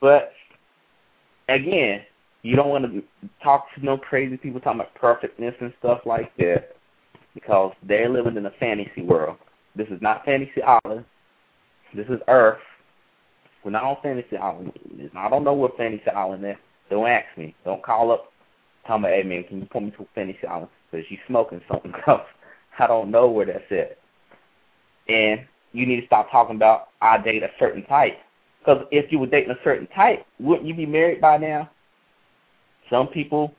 But again, you don't want to talk to no crazy people talking about perfectness and stuff like that because they're living in a fantasy world. This is not fantasy island. This is Earth. We're not on Fantasy Island. I don't know where Fantasy Island is. Don't ask me. Don't call up. Tell me, hey man, can you put me to Fantasy Island? Because you smoking something else. I don't know where that's at. And you need to stop talking about I date a certain type. Because if you were dating a certain type, wouldn't you be married by now? Some people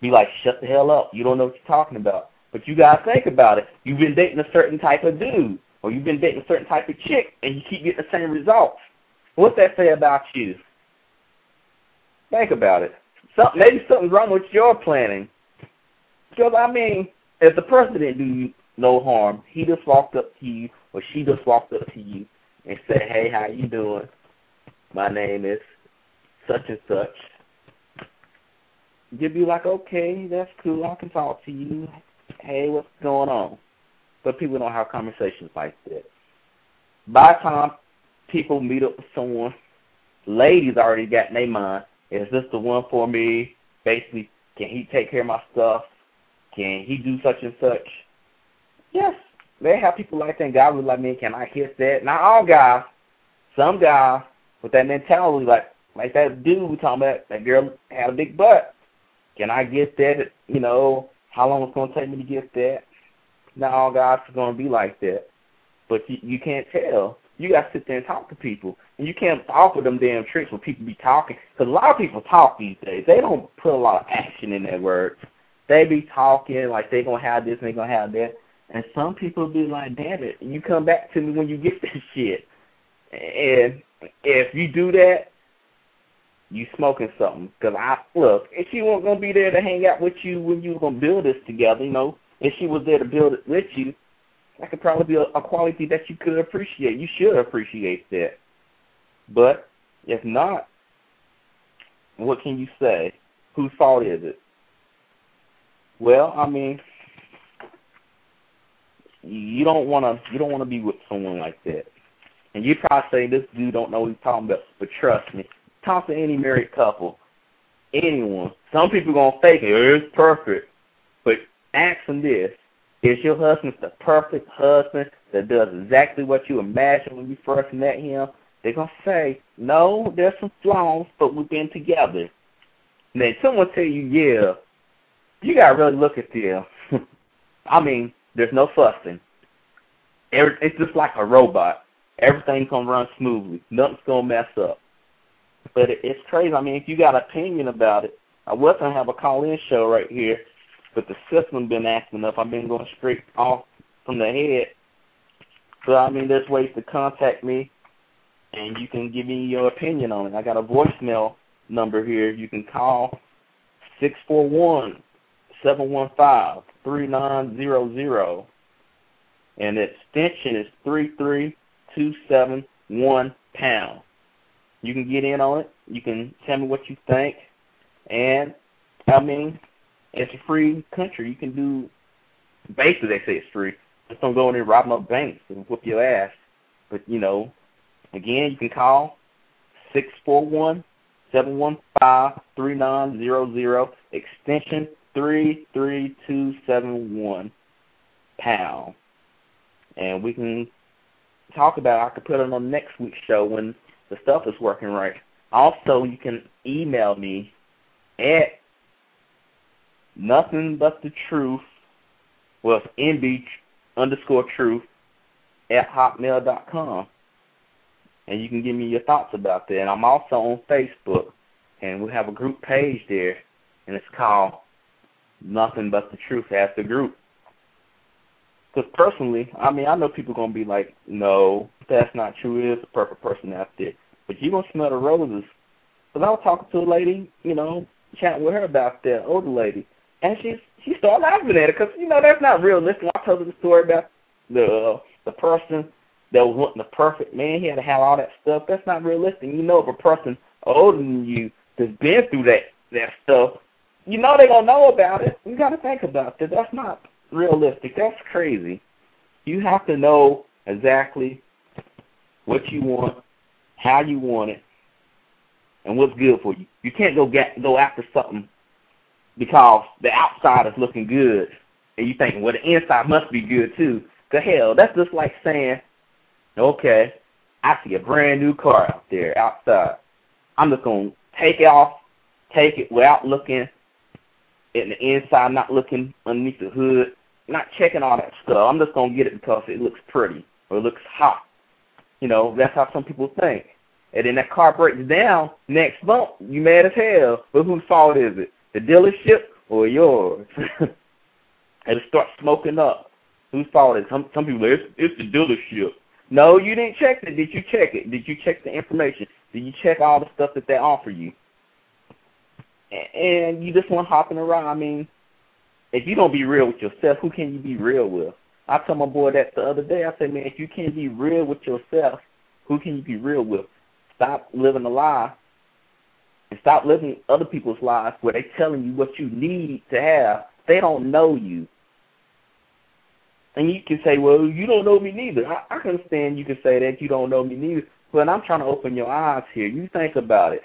be like, shut the hell up. You don't know what you're talking about. But you gotta think about it. You've been dating a certain type of dude, or you've been dating a certain type of chick, and you keep getting the same results. What's that say about you? Think about it. Some, maybe something's wrong with your planning. Because I mean, if the person didn't do you no harm, he just walked up to you, or she just walked up to you and said, "Hey, how you doing? My name is such and such." You'd be like, "Okay, that's cool. I can talk to you hey, what's going on? But people don't have conversations like that. By the time people meet up with someone, ladies already got in their mind, is this the one for me? Basically, can he take care of my stuff? Can he do such and such? Yes, they have people like that. guys would like me, can I kiss that? Not all guys. Some guys with that mentality, like like that dude we talking about, that girl had a big butt. Can I get that? You know, how long it's to take me to get that. Not all guys are to be like that. But you, you can't tell. You got to sit there and talk to people. And you can't offer them damn tricks when people be talking. Because a lot of people talk these days. They don't put a lot of action in their words. They be talking like they to have this and they to have that. And some people be like, damn it, you come back to me when you get this shit. And if you do that, you smoking something. Because I look, if she wasn't gonna be there to hang out with you when you were gonna build this together, you know, if she was there to build it with you, that could probably be a, a quality that you could appreciate. You should appreciate that. But if not, what can you say? Whose fault is it? Well, I mean, you don't want to you don't want to be with someone like that. And you probably say this dude don't know what he's talking about, but trust me, talk to any married couple, anyone. Some people gonna fake it. It's perfect, but ask them this: Is your husband the perfect husband that does exactly what you imagined when you first met him? They're gonna say, no, there's some flaws, but we've been together. And then someone tell you, yeah, you gotta really look at them. I mean, there's no fussing. Every, It's just like a robot. Everything's gonna run smoothly. Nothing's gonna mess up. But it, it's crazy. I mean, if you got an opinion about it, I was gonna have a call-in show right here, but the system been acting up. I've been going straight off from the head. So I mean, there's ways to contact me, and you can give me your opinion on it. I got a voicemail number here. You can call six four one seven one five three nine zero zero, and the extension is three three two seven one pound. You can get in on it. You can tell me what you think. And, I mean, it's a free country. You can do, basically they say it's free. Just don't go in there robbing up banks and whoop your ass. But, you know, again, you can call six four one seven one five three nine zero zero extension 33271 pound. And we can talk about it. I could put it on next week's show when the stuff is working right. Also, you can email me at nothing but the truth, well, nb underscore truth at hotmail dot com, and you can give me your thoughts about that. And I'm also on Facebook, and we have a group page there, and it's called Nothing But the Truth as the group. Because personally, I mean, I know people to be like, no, that's not true. It is a perfect person there. But you're going to smell the roses. Because I was talking to a lady, you know, chatting with her about that, older lady. And she she started laughing at it because, you know, that's not realistic. I told her the story about the uh, the person that was wanting the perfect man. He had to have all that stuff. That's not realistic. You know, if a person older than you that's been through that that stuff, you know they're gonna know about it. You got to think about that. That's not realistic. That's crazy. You have to know exactly what you want, how you want it, and what's good for you. You can't go get go after something because the outside is looking good, and you think, well, the inside must be good too. The hell, that's just like saying, okay, I see a brand new car out there outside. I'm just gonna take it off, take it without looking in the inside, not looking underneath the hood, not checking all that stuff. I'm just gonna get it because it looks pretty or it looks hot. You know, that's how some people think. And then that car breaks down next month, you mad as hell. But whose fault is it? The dealership or yours? and it starts smoking up. Whose fault is it? Some some people it's it's the dealership. No, you didn't check it. Did you check it? Did you check the information? Did you check all the stuff that they offer you? And you just want hopping around. I mean, if you don't be real with yourself, who can you be real with? I told my boy that the other day. I said, man, if you can't be real with yourself, who can you be real with? Stop living a lie and stop living other people's lives where they telling you what you need to have. They don't know you. And you can say, well, you don't know me neither. I, I can understand you can say that you don't know me neither. But I'm trying to open your eyes here. You think about it.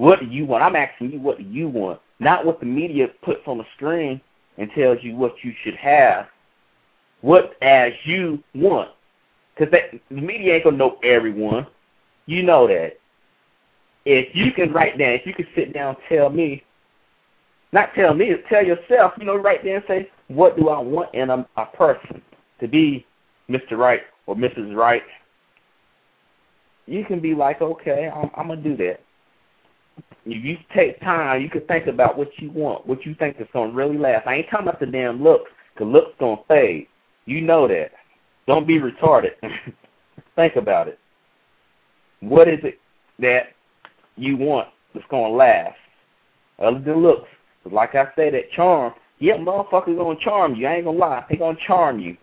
What do you want? I'm asking you, what do you want? Not what the media puts on the screen and tells you what you should have. What as you want. Because the media ain't to know everyone. You know that. If you can write down, if you can sit down and tell me, not tell me, tell yourself, you know, write down and say, what do I want in a, a person to be Mr. Right or Mrs. Right? You can be like, okay, I'm, I'm to do that. If you take time, you can think about what you want, what you think is going to really last. I ain't talking about the damn looks, looks to fade. You know that. Don't be retarded. think about it. What is it that you want that's going to last? Other than looks. Like I said, that charm, yeah, motherfucker's going to charm you. I ain't going to lie. He going to charm you.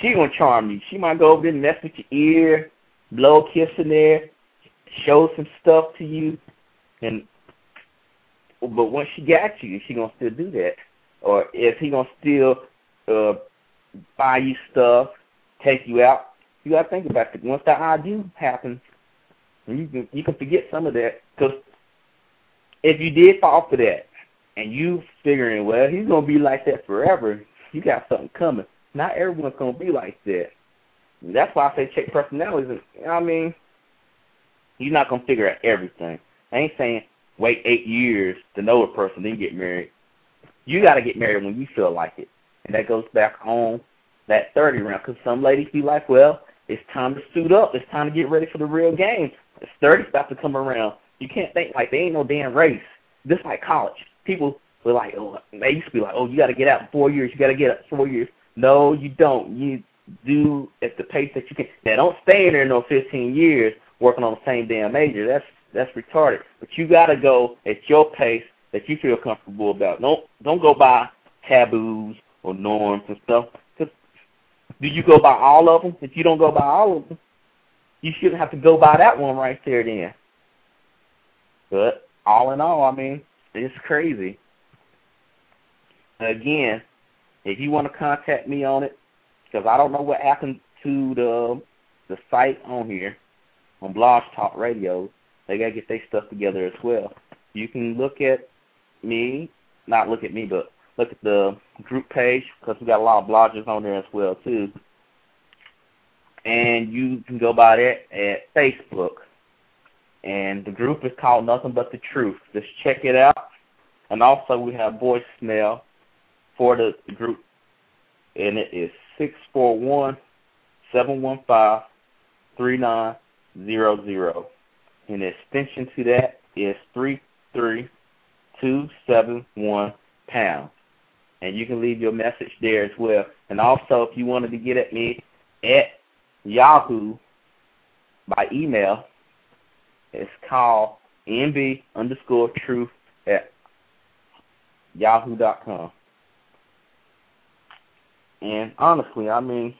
She going to charm you. She might go over there and mess with your ear, blow a kiss in there, show some stuff to you, and but once she got you, she gonna still do that, or is he gonna still uh, buy you stuff, take you out? You gotta think about it. Once that I happens, you can you can forget some of that because if you did fall for that and you figuring, well, he's gonna be like that forever, you got something coming. Not everyone's gonna be like that. That's why I say check personalities. I mean, you're not gonna figure out everything. I ain't saying wait eight years to know a person then get married. You got to get married when you feel like it, and that goes back on that thirty round. Because some ladies be like, well, it's time to suit up. It's time to get ready for the real game. It's thirty about to come around. You can't think like they ain't no damn race. Just like college, people were like, oh, they used to be like, oh, you got to get out in four years. You got to get out in four years. No, you don't. You do at the pace that you can. Now, don't stay in there no 15 years working on the same damn major. That's that's retarded. But you got to go at your pace that you feel comfortable about. Don't don't go by taboos or norms and stuff. Do you go by all of them? If you don't go by all of them, you shouldn't have to go by that one right there then. But all in all, I mean, it's crazy. Again, if you want to contact me on it, because I don't know what happened to the the site on here on Blog Talk Radio, they gotta get their stuff together as well. You can look at me, not look at me, but look at the group page because we got a lot of bloggers on there as well too. And you can go by that at Facebook. And the group is called Nothing But the Truth. Just check it out. And also we have voicemail for the group, and it is six four one seven one five three nine zero zero the extension to that is 33271 pound. And you can leave your message there as well. And also, if you wanted to get at me at Yahoo by email, it's called nb underscore truth at yahoo.com. And honestly, I mean,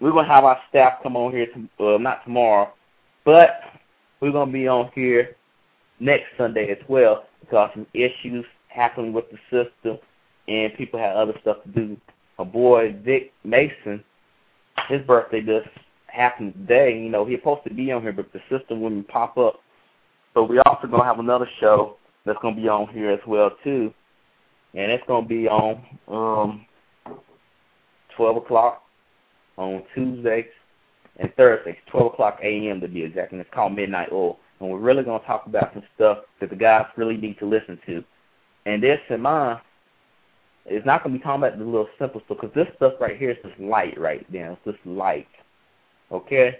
we're going to have our staff come on here, to, uh, not tomorrow, but we're to be on here next Sunday as well because some issues happened with the system and people had other stuff to do. My boy Vic Mason, his birthday just happened today. You know, he's supposed to be on here, but the system wouldn't pop up. So we also to have another show that's to be on here as well too, and it's to be on um 12 o'clock on Tuesdays and Thursdays, 12 o'clock a.m. to be exact, and it's called Midnight Oil. And we're really going to talk about some stuff that the guys really need to listen to. And this in mind is not going to be talking about the little simple stuff, because this stuff right here is just light right now. It's just light. Okay?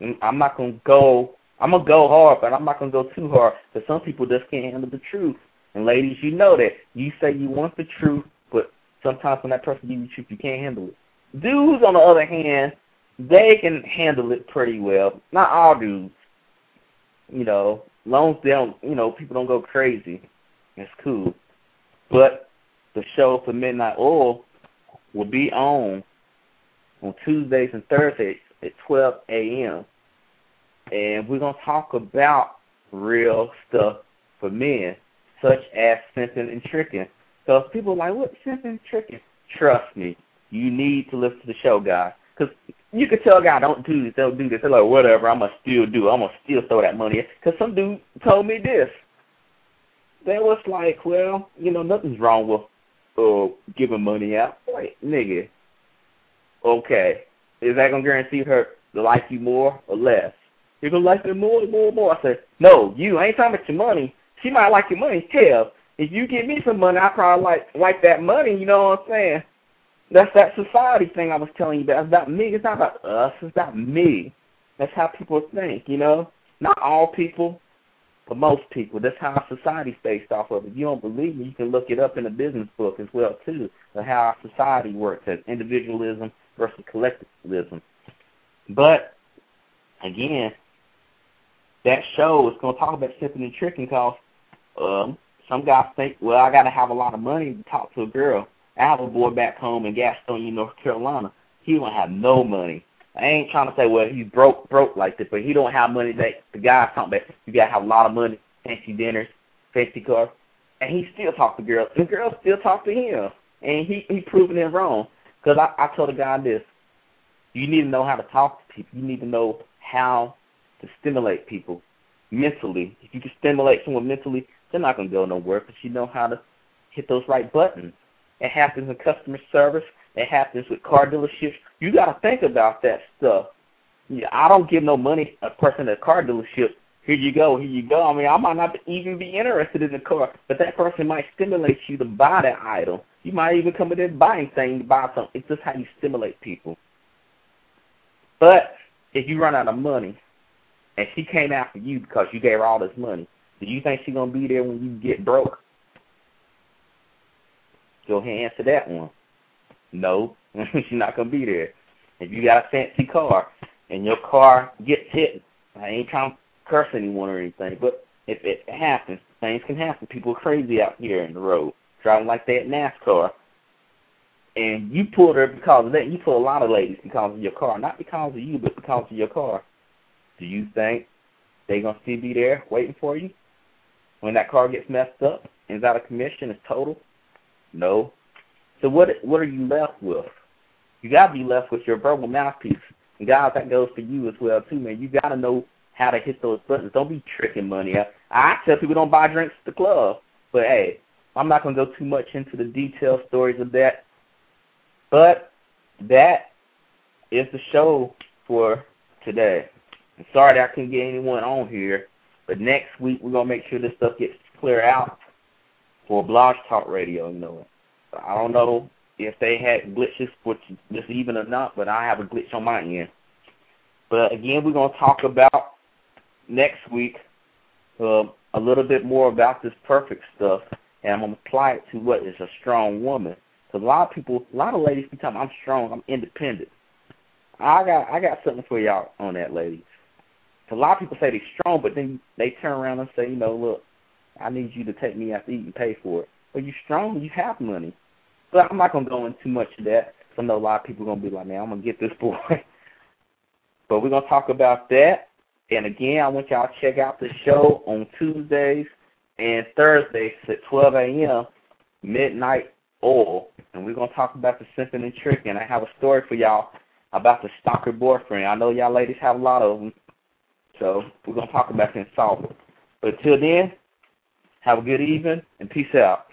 Mm, I'm not going to go, I'm going to go hard, but I'm not going to go too hard, because some people just can't handle the truth. And ladies, you know that. You say you want the truth, but sometimes when that person gives you the truth, you can't handle it. Dudes, on the other hand, they can handle it pretty well. Not all dudes. You know, long as they don't, you know, people don't go crazy. It's cool. But the show for Midnight Oil will be on on Tuesdays and Thursdays at 12 a.m. And we're to talk about real stuff for men, such as simping and tricking. So if people are like, what, simping and tricking? Trust me, you need to listen to the show, guys. Because you can tell a guy, don't do this, don't do this. They're like, whatever, I'm going to still do. I'm going to still throw that money. Because some dude told me this. They was like, well, you know, nothing's wrong with uh, giving money out. Wait, nigga. Okay. Is that going to guarantee her to like you more or less? You're going to like her more and more and more. I said, no, you. I ain't talking about your money. She might like your money. Hell, if you give me some money, I probably like like that money. You know what I'm saying? That's that society thing I was telling you about. It's about me. It's not about us. It's about me. That's how people think, you know? Not all people, but most people. That's how society's based off of. If you don't believe me, you can look it up in a business book as well, too, of how our society works as individualism versus collectivism. But, again, that show is going to talk about simping and tricking because um, some guys think, well, I got to have a lot of money to talk to a girl. I have a boy back home in Gastonia, North Carolina. He don't have no money. I ain't trying to say, well, he's broke, broke like this, but he don't have money that the guy's talking about. You gotta have a lot of money, fancy dinners, fancy cars, and he still talk to girls, and girls still talk to him, and he he proving it wrong. Because I I told the guy this: you need to know how to talk to people. You need to know how to stimulate people mentally. If you can stimulate someone mentally, they're not gonna go nowhere because you know how to hit those right buttons. It happens in customer service. It happens with car dealerships. You got to think about that stuff. I don't give no money a person at a car dealership. Here you go, here you go. I mean, I might not even be interested in the car, but that person might stimulate you to buy that item. You might even come in there buying things to buy something. It's just how you stimulate people. But if you run out of money, and she came after you because you gave her all this money, do you think she's gonna be there when you get broke? Go ahead and answer that one. No, she's not gonna be there. If you got a fancy car and your car gets hit, I ain't trying to curse anyone or anything, but if it happens, things can happen. People are crazy out here in the road, driving like that NASCAR. And you pulled her because of that. You pull a lot of ladies because of your car, not because of you, but because of your car. Do you think they gonna still be there waiting for you when that car gets messed up and is out of commission, is total? No. So what what are you left with? You gotta be left with your verbal mouthpiece. And guys, that goes for you as well too, man. You gotta know how to hit those buttons. Don't be tricking money out. I tell people don't buy drinks at the club. But hey, I'm not gonna go too much into the detailed stories of that. But that is the show for today. I'm sorry that I couldn't get anyone on here, but next week we're gonna make sure this stuff gets clear out for Blog Talk Radio. You know, I don't know if they had glitches for this even or not, but I have a glitch on my end. But again, we're gonna talk about next week uh, a little bit more about this perfect stuff, and I'm gonna apply it to what is a strong woman. Because a lot of people, a lot of ladies be telling me I'm strong, I'm independent. I got I got something for y'all on that, ladies. A lot of people say they're strong, but then they turn around and say, you know, look, I need you to take me out to eat and pay for it. But you're strong, you have money. But I'm not gonna go into too much of that. I know a lot of people are gonna be like, man, I'm gonna get this boy. but we're gonna talk about that. And again, I want y'all to check out the show on Tuesdays and Thursdays at 12 a.m. Midnight Oil, and we're gonna talk about the simping and tricking. I have a story for y'all about the stalker boyfriend. I know y'all ladies have a lot of them, so we're gonna talk about them solve. But until then, have a good evening and peace out.